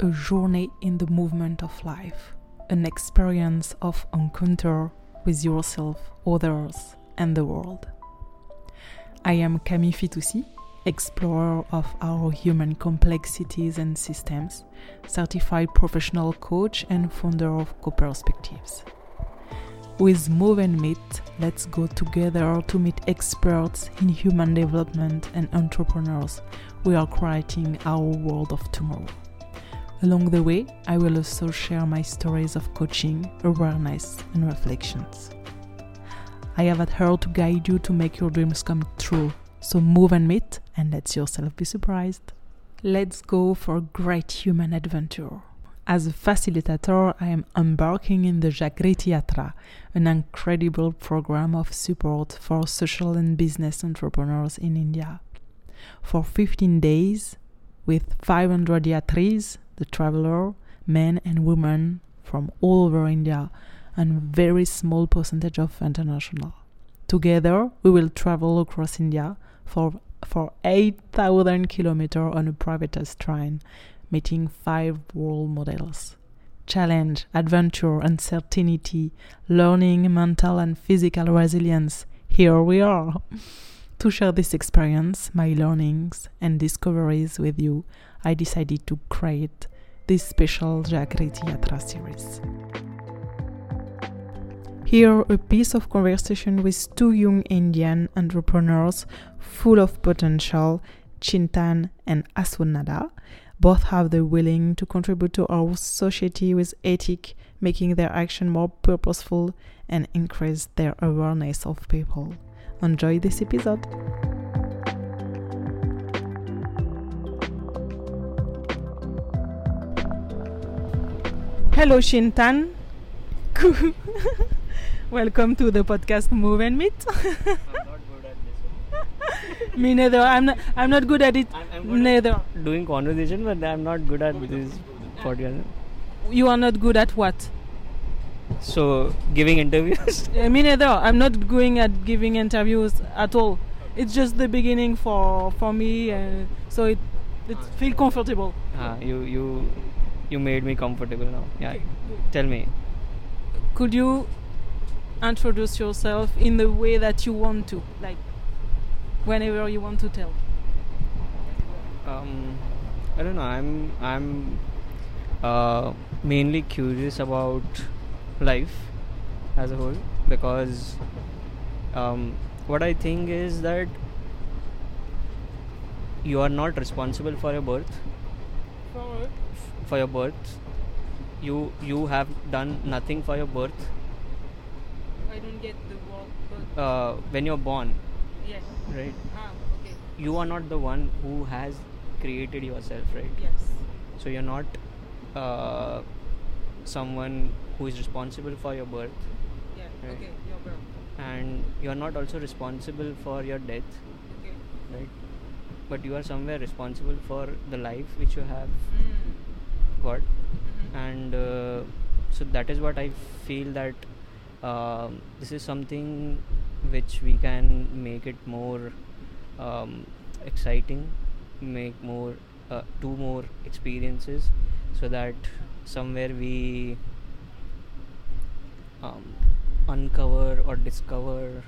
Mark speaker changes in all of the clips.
Speaker 1: a journey in the movement of life, an experience of encounter with yourself, others, and the world. I am Camille Fitoussi, explorer of our human complexities and systems, certified professional coach, and founder of Co Perspectives. With Move and Meet, let's go together to meet experts in human development and entrepreneurs. We are creating our world of tomorrow. Along the way, I will also share my stories of coaching, awareness, and reflections. I have at heart to guide you to make your dreams come true. So move and meet and let yourself be surprised. Let's go for a great human adventure. As a facilitator, I am embarking in the Jagriti Yatra, an incredible program of support for social and business entrepreneurs in India. For 15 days, with 500 yatris, the traveler, men and women from all over India, and very small percentage of international. Together, we will travel across India for for 8,000 kilometers on a privatized train meeting five world models challenge, adventure, uncertainty, learning, mental and physical resilience. Here we are. to share this experience, my learnings, and discoveries with you, I decided to create this special Jagriti Yatra series. Here, a piece of conversation with two young Indian entrepreneurs full of potential, Chintan and Asunada, both have the willing to contribute to our society with ethic, making their action more purposeful and increase their awareness of people. Enjoy this episode. Hello, Chintan. Welcome to the podcast Move and Meet. I'm not good at this one. Me neither. I'm not. I'm not good at it.
Speaker 2: I'm, I'm
Speaker 1: neither.
Speaker 2: doing conversation, but I'm not good at this podcast.
Speaker 1: You are not good at what?
Speaker 2: So giving interviews.
Speaker 1: Me neither. I'm not going at giving interviews at all. It's just the beginning for for me, uh, so it it feel comfortable.
Speaker 2: ah, you you you made me comfortable now. Yeah.
Speaker 1: Okay,
Speaker 2: Tell me.
Speaker 1: Could you introduce yourself in the way that you want to, like whenever you want to tell?
Speaker 2: Um, I don't know. I'm I'm uh, mainly curious about life as a whole because um, what I think is that you are not responsible for your birth. For your birth, you you have done nothing for your birth.
Speaker 1: I don't get the word.
Speaker 2: Uh, when you're born,
Speaker 1: yes.
Speaker 2: right?
Speaker 1: Ah, okay.
Speaker 2: You are not the one who has created yourself, right?
Speaker 1: Yes.
Speaker 2: So you're not uh, someone who is responsible for your birth,
Speaker 1: Yeah.
Speaker 2: Right.
Speaker 1: Okay. Your birth.
Speaker 2: and you're not also responsible for your death,
Speaker 1: Okay.
Speaker 2: right? But you are somewhere responsible for the life which you have
Speaker 1: Mm. Mhm.
Speaker 2: and uh, so that is what I feel that um, this is something which we can make it more um, exciting, make more uh, do more experiences, so that somewhere we um, uncover or discover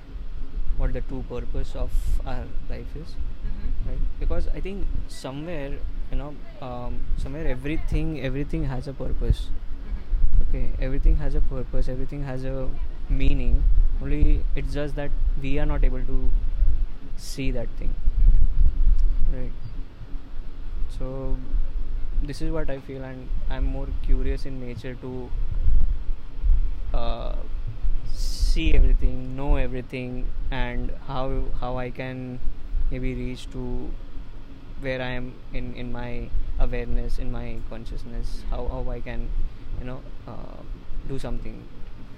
Speaker 2: what the true purpose of our life is
Speaker 1: Mhm.
Speaker 2: right because i think somewhere you know um, somewhere everything everything has a purpose. Okay everything has a purpose everything has a meaning. Only it's just that we are not able to see that thing. Right. So this is what i feel and i'm more curious in nature to uh, see everything know everything and how how i can maybe reach to where i am in in my awareness in my consciousness how, how i can you know uh, do something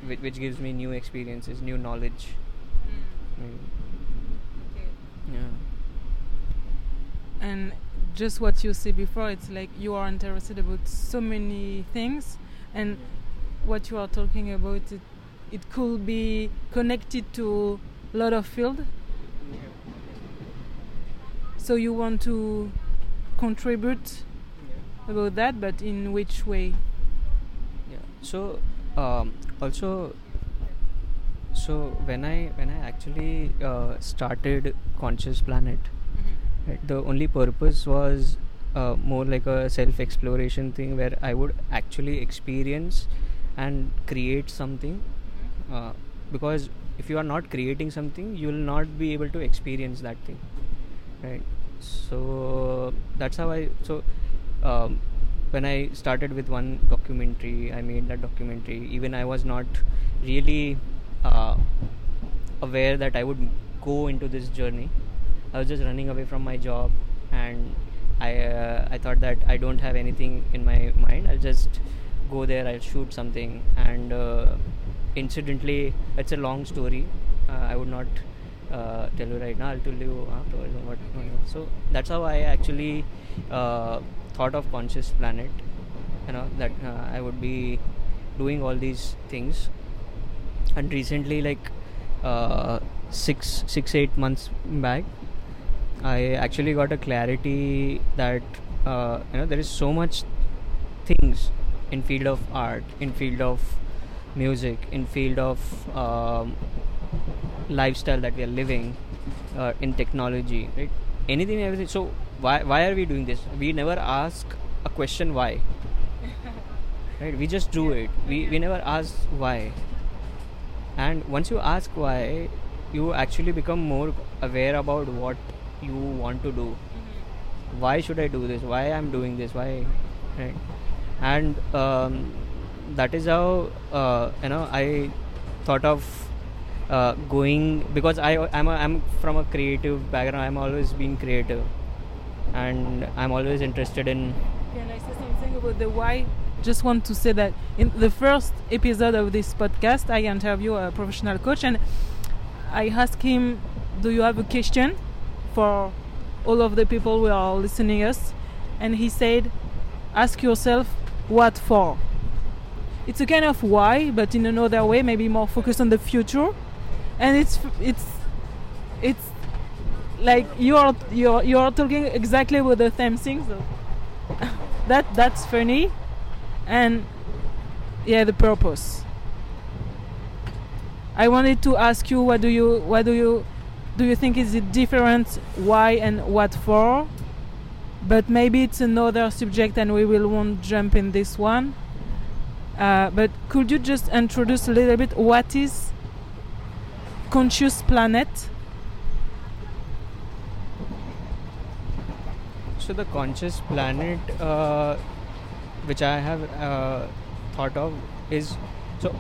Speaker 2: which, which gives me new experiences new knowledge
Speaker 1: Mm.
Speaker 2: maybe.
Speaker 1: Okay.
Speaker 2: yeah
Speaker 1: and just what you said before it's like you are interested about so many things and what you are talking about it, it could be connected to a lot of field so you want to contribute
Speaker 3: about that, but in which way?
Speaker 2: yeah. So um, also so when i when i actually uh, started conscious planet right, the only purpose was uh, more like a self exploration thing where i would actually experience and create something. Uh, because if you are not creating something you will not be able to experience that thing right. So that's how i so um, when i started with one documentary i made that documentary. Even i was not really uh, aware that i would go into this journey. I was just running away from my job and i uh, i thought that i don't have anything in my mind. I'll just go there i'll shoot something. And uh, incidentally it's a long story. Uh, i would not uh, tell you right now i'll tell you afterwards what. So that's how i actually uh, thought of conscious planet you know that uh, i would be doing all these things. And recently like uh, six six eight months back i actually got a clarity that uh, you know there is so much things in field of art in field of music in field of um, lifestyle that we are living uh, in technology right? Anything everything. So why why are we doing this? We never ask a question why. Right? We just do it. we we never ask why. And once you ask why you actually become more aware about what you want to do. Why should i do this? Why i'm doing this? Why? Right? And um, that is how uh, you know i thought of uh, going because I I'm a, I'm from a creative background. I'm always being creative, and I'm always interested in.
Speaker 3: Can I say something about the why? Just want to say that in the first episode of this podcast, I interview a professional coach, and I asked him, "Do you have a question for all of the people who are listening us?" And he said, "Ask yourself, what for?" It's a kind of why, but in another way, maybe more focused on the future and it's it's it's like you're you're you're talking exactly with the same thing so that that's funny. And yeah the purpose. I wanted to ask you what do you what do you do you think is it different why and what for? But maybe it's another subject and we will won't jump in this one. Uh, but could you just introduce a little bit what is conscious planet.
Speaker 2: So the conscious planet uh, which i have uh, thought of is so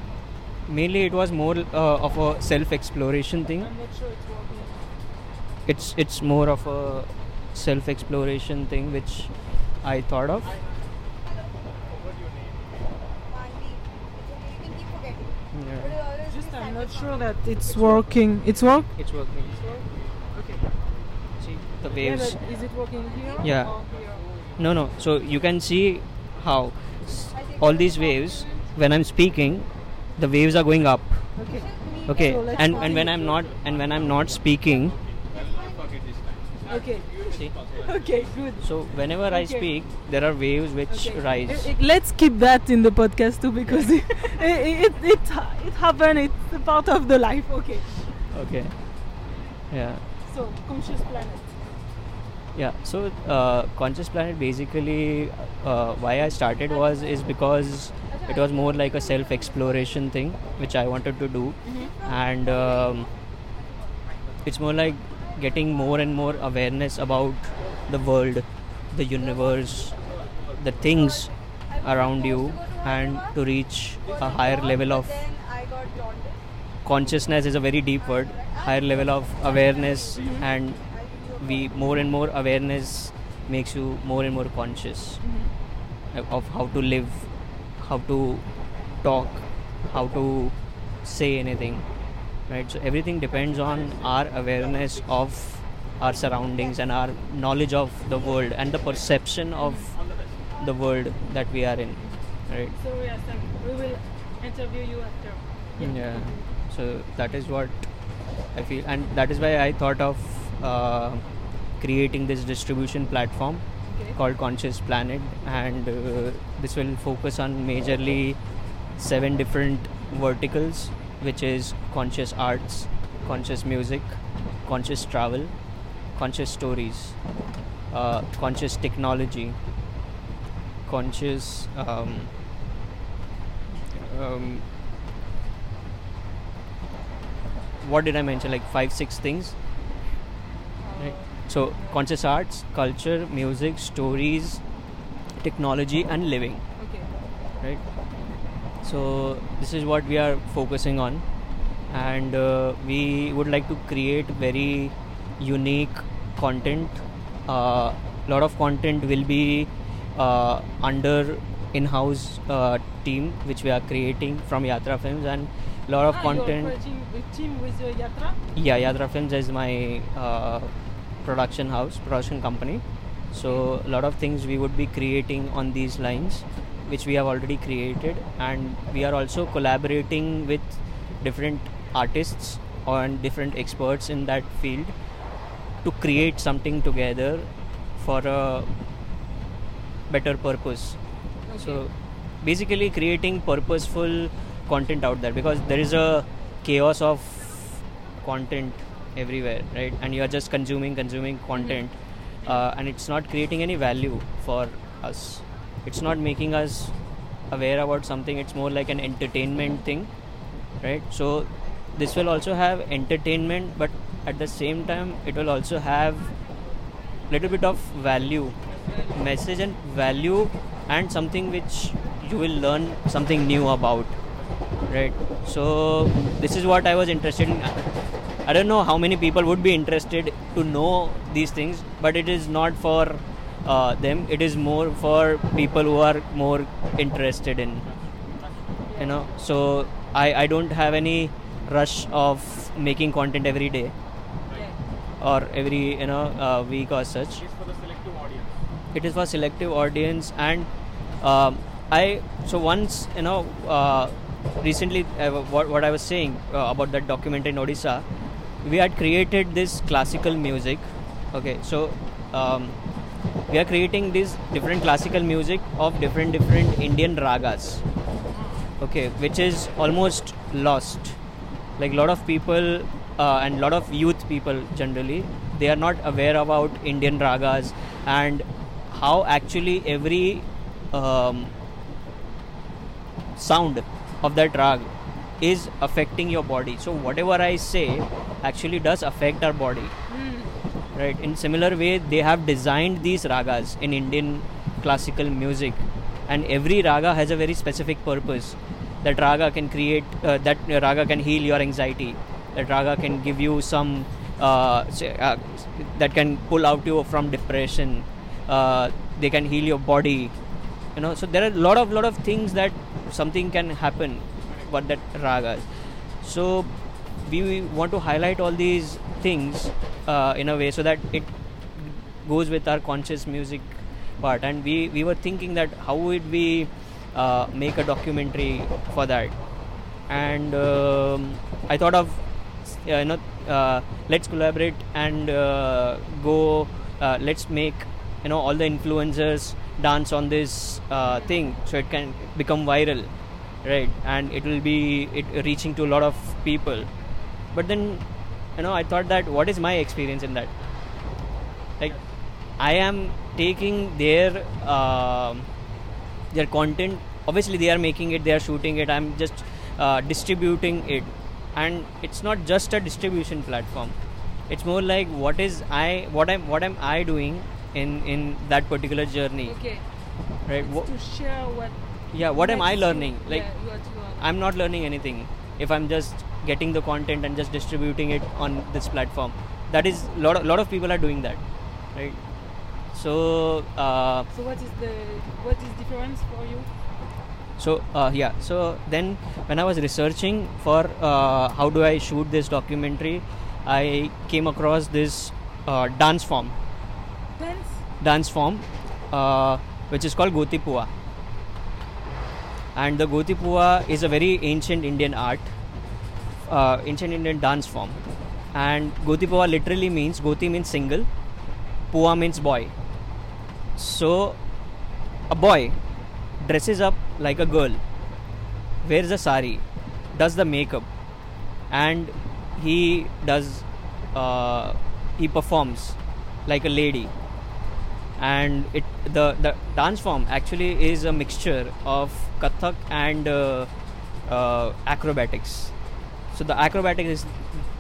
Speaker 2: mainly it was more uh, of a self exploration thing.
Speaker 3: I'm not sure it's working.
Speaker 2: It's it's more of a self exploration thing which i thought of yeah.
Speaker 3: just i'm not sure that it's working. It's work?
Speaker 2: It's working.
Speaker 3: Okay.
Speaker 2: See the waves.
Speaker 3: but is it working here
Speaker 2: Yeah.
Speaker 3: here?
Speaker 2: no no. So you can see how all these waves when i'm speaking the waves are going up.
Speaker 3: Okay.
Speaker 2: Okay.
Speaker 3: So
Speaker 2: and and when i'm not and when i'm not speaking
Speaker 3: okay
Speaker 2: see?
Speaker 3: Okay. Good.
Speaker 2: So whenever i speak there are waves which
Speaker 3: Okay.
Speaker 2: rise.
Speaker 3: Eh, eh, let's keep that in the podcast too because it it, it, it, ha- it happened it's a part of the life. Okay.
Speaker 2: Okay. Yeah.
Speaker 3: So conscious planet.
Speaker 2: Yeah. So uh, conscious planet basically uh, why i started was is because it was more like a self exploration thing which i wanted to do. And um, it's more like getting more and more awareness about the world the universe the things around you and to reach a higher level of consciousness is a very deep word. Higher level of awareness and we more and more awareness makes you more and more conscious of how to live how to talk how to say anything right so everything depends on our awareness of our surroundings and our knowledge of the world and the perception of the world that we are in right?
Speaker 3: So yes we will interview you after.
Speaker 2: Yeah. So that is what i feel and that is why i thought of uh, creating this distribution platform
Speaker 3: Okay.
Speaker 2: called Conscious Planet, and uh, this will focus on majorly seven different verticals, which is conscious arts, conscious music, conscious travel, conscious stories, uh, conscious technology, conscious. Um, um, what did I mention? Like five, six things. Right. So, conscious arts, culture, music, stories, technology, and living.
Speaker 3: Okay.
Speaker 2: Right. So, this is what we are focusing on, and uh, we would like to create very unique content. A uh, lot of content will be uh, under in-house uh, team which we are creating from Yatra Films and a lot of
Speaker 3: ah,
Speaker 2: content.
Speaker 3: You're creating a team with uh, Yatra?
Speaker 2: Yeah, Yatra Films is my uh, production house, production company. So a lot of things we would be creating on these lines, which we have already created, and we are also collaborating with different artists and different experts in that field to create something together for a better purpose.
Speaker 3: Okay.
Speaker 2: So basically creating purposeful content out there because there is a chaos of content everywhere, right? And you are just consuming, consuming content, uh, and it's not creating any value for us. It's not making us aware about something. It's more like an entertainment thing, right? So this will also have entertainment, but at the same time, it will also have a little bit of value, message and value, and something which you will learn something new about right so this is what i was interested in i don't know how many people would be interested to know these things but it is not for uh, them. It is more for people who are more interested in you know. So i i don't have any rush of making content every day or every you know uh, week or such.
Speaker 4: It's for the selective audience.
Speaker 2: it is for selective audience and um, i so once you know uh, recently uh, what, what i was saying uh, about that documentary in odisha we had created this classical music. Okay so um, we are creating this different classical music of different different indian ragas okay which is almost lost. Like a lot of people uh, and a lot of youth people generally they are not aware about indian ragas and how actually every um, sound of that rag is affecting your body. So whatever i say actually does affect our body.
Speaker 3: Mm.
Speaker 2: Right. In similar way they have designed these ragas in indian classical music. And every raga has a very specific purpose. That raga can create uh, that raga can heal your anxiety. That raga can give you some uh, uh, that can pull out you from depression. Uh, they can heal your body. You know so there are a lot of lot of things that something can happen what that ragas so we want to highlight all these things uh, in a way so that it goes with our conscious music part. And we we were thinking that how would we uh, make a documentary for that. And um, i thought of you know uh, let's collaborate and uh, go uh, let's make you know all the influencers dance on this thing so it can become viral right? And it will be it reaching to a lot of people but then you know i thought that what is my experience in that? Like i am taking their um their content. Obviously they are making it they are shooting it. I'm just uh, distributing it. And it's not just a distribution platform. It's more like what is i what i'm what am i doing in in that particular journey?
Speaker 3: Okay.
Speaker 2: right Wha-
Speaker 3: to share what.
Speaker 2: yeah what am i
Speaker 3: makes you-
Speaker 2: learning? Like
Speaker 3: yeah, are-
Speaker 2: I'm not learning anything if I'm just getting the content and just distributing it on this platform. That is lot of lot of people are doing that, right? So uh,
Speaker 3: So what is the what is difference for you?
Speaker 2: so uh, yeah. So then when I was researching for uh, how do I shoot this documentary, I came across this uh, dance form,
Speaker 3: Dance.
Speaker 2: dance form, uh, which is called Gotipua. And the Gotipua is a very ancient Indian art, uh, ancient Indian dance form. And Gotipua literally means Goti means single, Pua means boy. so a boy dresses up like a girl, wears a sari, does the makeup, and he does uh, he performs like a lady and it the the dance form actually is a mixture of kathak and uh, uh, acrobatics. So the acrobatics is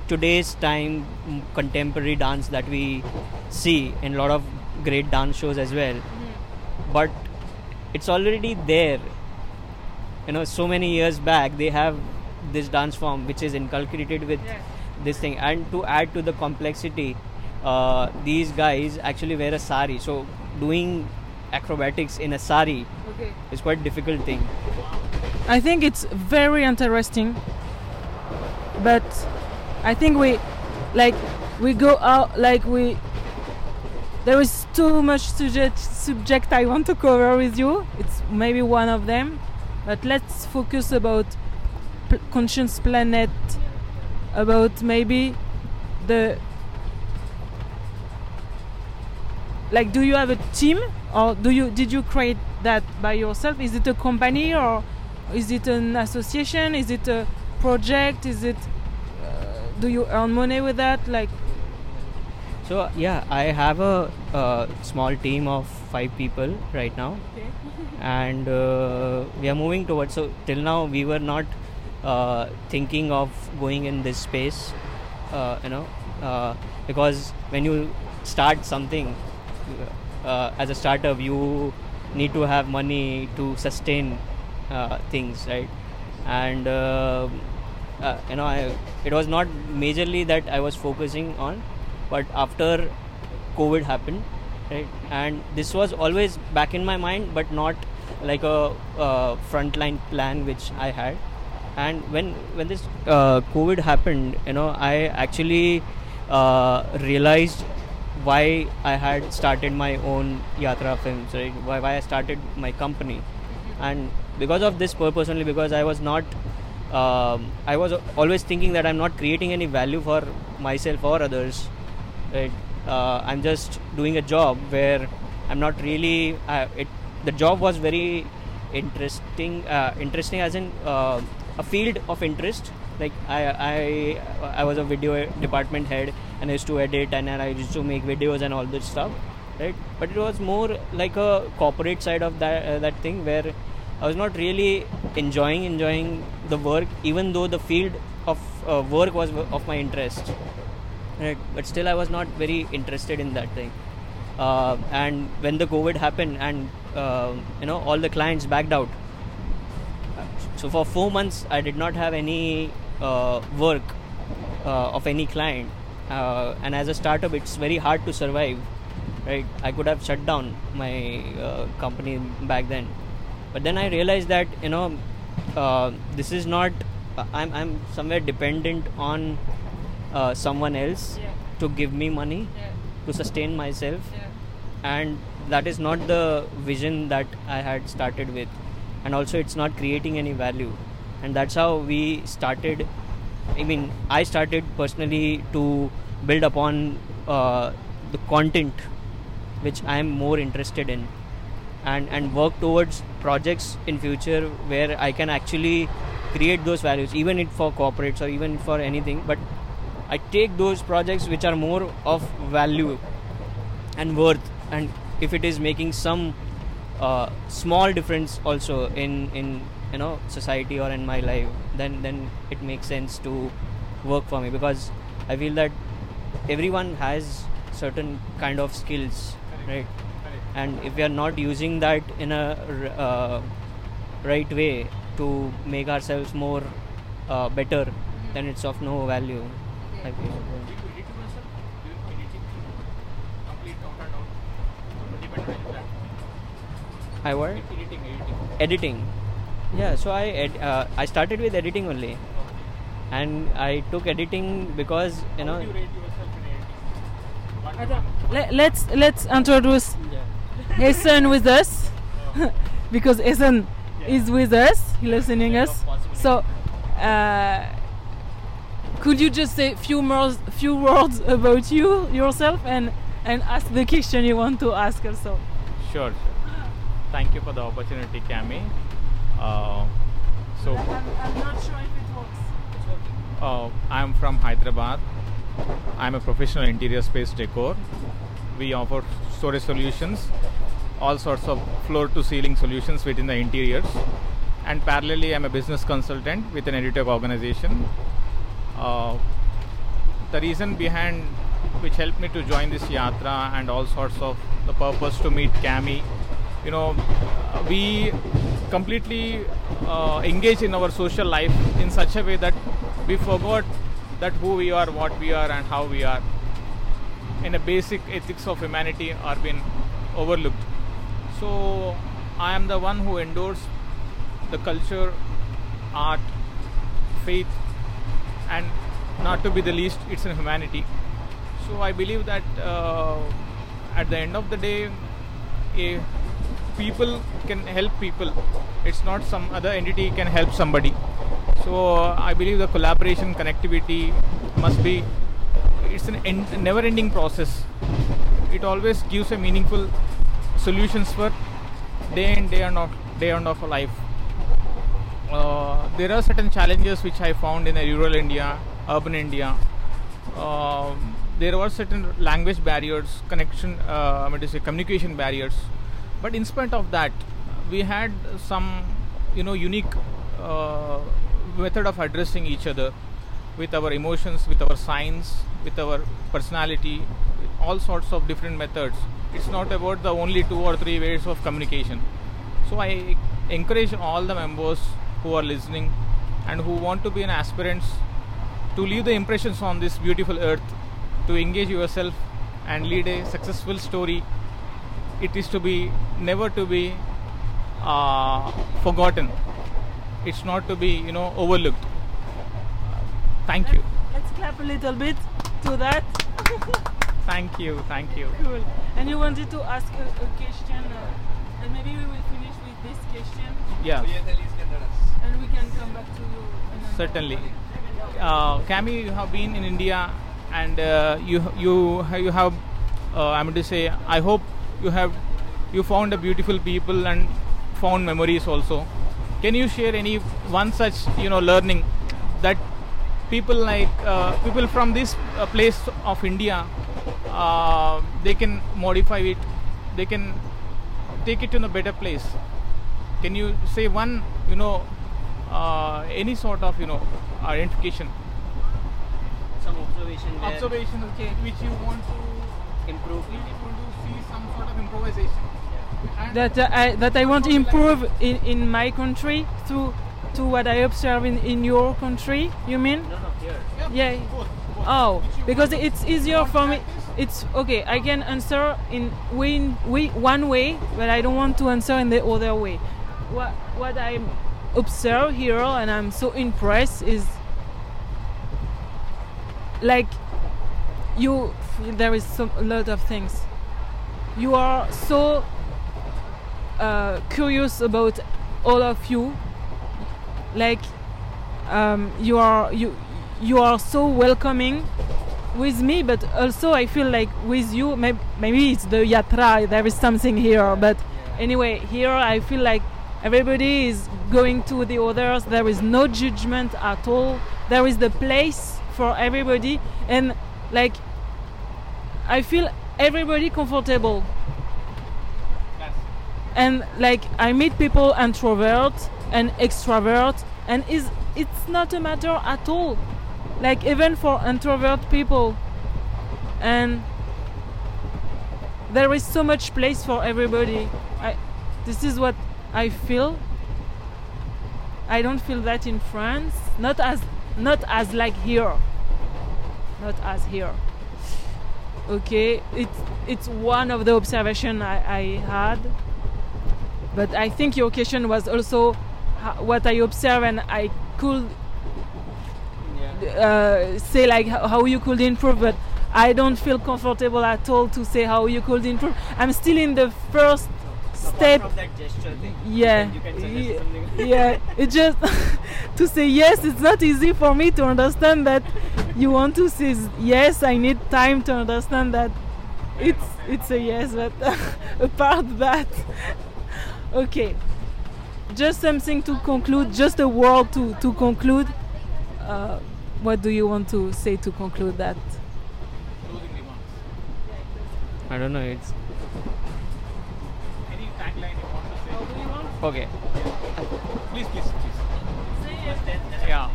Speaker 2: today's time contemporary dance that we see in a lot of great dance shows as well. But it's already there. You know so many years back they have this dance form which is inculcated with this thing. And to add to the complexity uh, these guys actually wear a sari so doing acrobatics in a sari
Speaker 3: Okay.
Speaker 2: is quite difficult thing
Speaker 3: I think it's very interesting, but I think we, like, we go out like we. There is too much subject subject I want to cover with you. It's maybe one of them, but let's focus about p- conscious planet, about maybe the. Like, do you have a team, or do you did you create that by yourself? Is it a company or is it an association? Is it a project? Is it uh, do you earn money with that? Like
Speaker 2: so yeah i have a, uh small team of five people right now and uh, we are moving towards so till now we were not uh, thinking of going in this space uh, you know uh, because when you start something uh, as a startup you need to have money to sustain uh, things right? And uh, uh, you know I, it was not majorly that i was focusing on but after covid happened right? And this was always back in my mind but not like a uh, frontline plan which i had. And when when this uh, covid happened you know i actually uh, realized why i had started my own yatra films right? Why, why i started my company. And because of this purpose only because i was not um, i was always thinking that i'm not creating any value for myself or others right? Uh, i'm just doing a job where i'm not really uh, it the job was very interesting uh, interesting as in uh, a field of interest. Like I, I i was a video department head and i used to edit and i used to make videos and all this stuff right? But it was more like a corporate side of that uh, that thing where i was not really enjoying enjoying the work even though the field of uh, work was of my interest right? But still i was not very interested in that thing. Uh, and when the covid happened and uh, you know all the clients backed out so for four months i did not have any uh, work uh, of any client uh, and as a startup it's very hard to survive right? I could have shut down my uh, company back then. But then i realized that you know uh, this is not i'm i'm somewhere dependent on uh, someone else to give me money to sustain myself. And that is not the vision that I had started with. And also it's not creating any value. And that's how we started I mean I started personally to build upon uh, the content which I am more interested in and and work towards projects in future where I can actually create those values even it for corporates or even for anything. But I take those projects which are more of value and worth and if it is making some uh, small difference also in in you know society or in my life then then it makes sense to work for me. Because i feel that everyone has certain kind of skills right? And if we are not using that in a uh, right way to make ourselves more uh, better then it's of no value I feel. I work editing. Yeah, so I ed- uh, I started with editing only, and I took editing because you know.
Speaker 3: Let, let's let's introduce Ethan with us because Ethan is with us, listening us. So, uh, could you just say few more few words about you yourself and and ask the question you want to ask also?
Speaker 4: Sure, sure. Thank you for the opportunity, Cami. Uh, so,
Speaker 3: I'm, I'm not sure if it works.
Speaker 4: uh, I'm from Hyderabad. I'm a professional interior space decor. We offer storage solutions, all sorts of floor to ceiling solutions within the interiors. And parallelly, I'm a business consultant with an edutech organization. Uh, the reason behind which helped me to join this yatra and all sorts of the purpose to meet Cami, you know, we completely uh, engage in our social life in such a way that we forgot that who we are, what we are, and how we are. And the basic ethics of humanity are being overlooked. So I am the one who endorses the culture, art, faith, and not to be the least, it's in humanity. So I believe that uh, at the end of the day, a people can help people. It's not some other entity can help somebody. So uh, I believe the collaboration, connectivity must be. It's an end, never-ending process. It always gives a meaningful solutions for day in day and of day and of life. Uh, there are certain challenges which I found in rural India, urban India. Um there were certain language barriers, connection, uh, I mean to say communication barriers. But in spite of that, we had some, you know, unique uh, method of addressing each other with our emotions, with our signs, with our personality, all sorts of different methods. It's not about the only two or three ways of communication. So I encourage all the members who are listening and who want to be an aspirants to leave the impressions on this beautiful earth, to engage yourself and lead a successful story. It is to be never to be uh, forgotten. It's not to be you know overlooked. Thank you,
Speaker 3: Let's clap a little bit to that.
Speaker 4: thank you, thank you.
Speaker 3: cool. And you wanted to ask a, a question, uh, and maybe we will finish with this question,
Speaker 4: Yeah,
Speaker 3: and we can come back to you.
Speaker 4: certainly. Uh, Cami, you have been in India, and uh, you you you have. Uh, I'm going to say. I hope you have you found a beautiful people and found memories also. Can you share any one such you know learning that people like uh, people from this uh, place of India uh, they can modify it, they can take it to a better place. Can you say one you know uh, any sort of you know identification
Speaker 2: Some observation where
Speaker 4: observation okay which you want to
Speaker 2: improve.
Speaker 4: which improvisation
Speaker 3: that uh, I that I want to improve in, in my country through to what I observe in, in your country. You mean?
Speaker 2: No, no, here.
Speaker 3: Yeah.
Speaker 4: both, both.
Speaker 3: Oh, because it's easier for me. It's okay. I can answer in way, way one way, but I don't want to answer in the other way. What what I observe here and I'm so impressed is like you. There is so a lot of things. You are so uh, curious about all of you. Like um, you are you you are so welcoming with me but also i feel like with you maybe, maybe it's the yatra there is something here but anyway here i feel like everybody is going to the others. There is no judgment at all. There is the place for everybody. And like i feel everybody comfortable.
Speaker 4: Yes.
Speaker 3: and like I meet people introvert and extrovert and is it's not a matter at all. Like even for introvert people. And there is so much place for everybody. I, this is what I feel. I don't feel that in France. Not as not as like here. Not as here okay it's it's one of the observation I, I had but I think your question was also what I observe and I could
Speaker 2: Yeah.
Speaker 3: uh, say like how, you could improve but I don't feel comfortable at all to say how you could improve I'm still in the first step
Speaker 2: from that gesture thing.
Speaker 3: yeah
Speaker 2: You can suggest
Speaker 3: Ye-
Speaker 2: something.
Speaker 3: yeah it just to say yes it's not easy for me to understand that you want to say yes i need time to understand that it's it's a yes, but apart that, okay. Just something to conclude. Just a word to to conclude. Uh, what do you want to say to conclude that?
Speaker 2: I don't know. It's okay.
Speaker 4: Please, please, please. Yeah.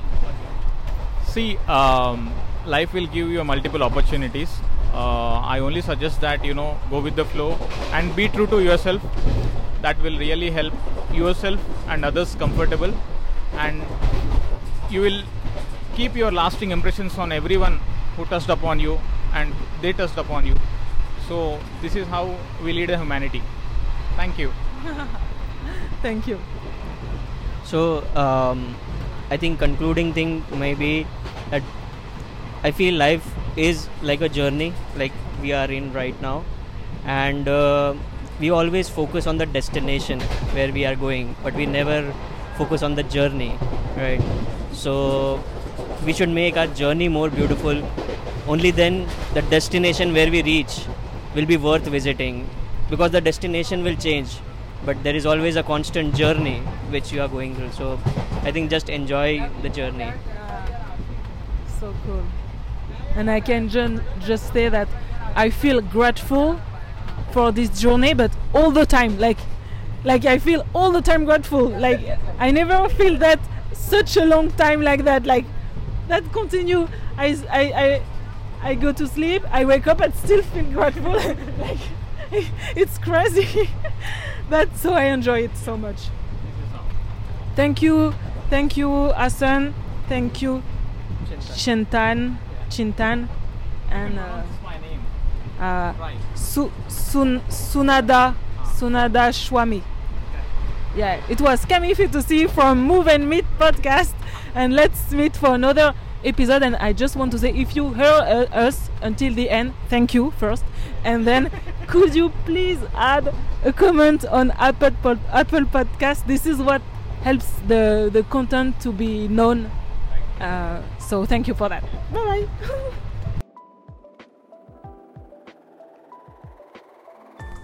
Speaker 4: See, um, life will give you multiple opportunities. Uh, I only suggest that you know go with the flow and be true to yourself. That will really help yourself and others comfortable, and you will keep your lasting impressions on everyone who touched upon you and they touched upon you. So this is how we lead a humanity. Thank you.
Speaker 3: Thank you.
Speaker 2: So um, I think concluding thing maybe that I feel life is like a journey, like we are in right now, and uh, we always focus on the destination where we are going, but we never focus on the journey, right? So we should make our journey more beautiful. Only then the destination where we reach will be worth visiting, because the destination will change but there is always a constant journey which you are going through so i think just enjoy the journey
Speaker 3: So cool. And I can ju- just say that I feel grateful for this journey, but all the time, like, like I feel all the time grateful. Like I never feel that such a long time like that. Like that continue. i i i, I go to sleep. I wake up and still feel grateful. like it's crazy. but so I enjoy it so much. Thank you, thank you, Asan. Thank you, Chintan, Chintan, and uh, uh. Su- Sun- Sunada, Sunada Shwami. Yeah, it was Camille Fitoussi from Move and Meet podcast, and let's meet for another episode. And I just want to say, if you heard uh, us until the end, thank you first, and then could you please add a comment on Apple pod- Apple Podcast? This is what helps the the content to be known. Uh, so thank you for that. Bye bye.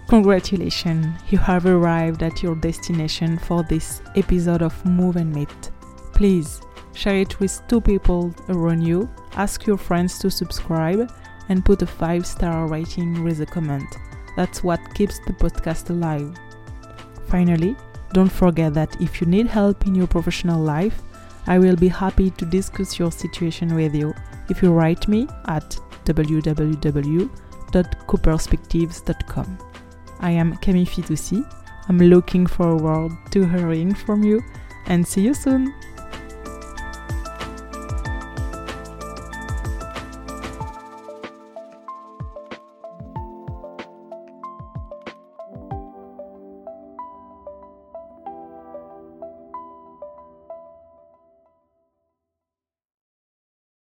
Speaker 3: Congratulations, you have arrived at your destination for this episode of Move and Meet. Please share it with two people around you, ask your friends to subscribe, and put a 5 star rating with a comment. That's what keeps the podcast alive. Finally, don't forget that if you need help in your professional life, I will be happy to discuss your situation with you if you write me at www.coperspectives.com. I am Camille Fitoussi. I'm looking forward to hearing from you and see you soon.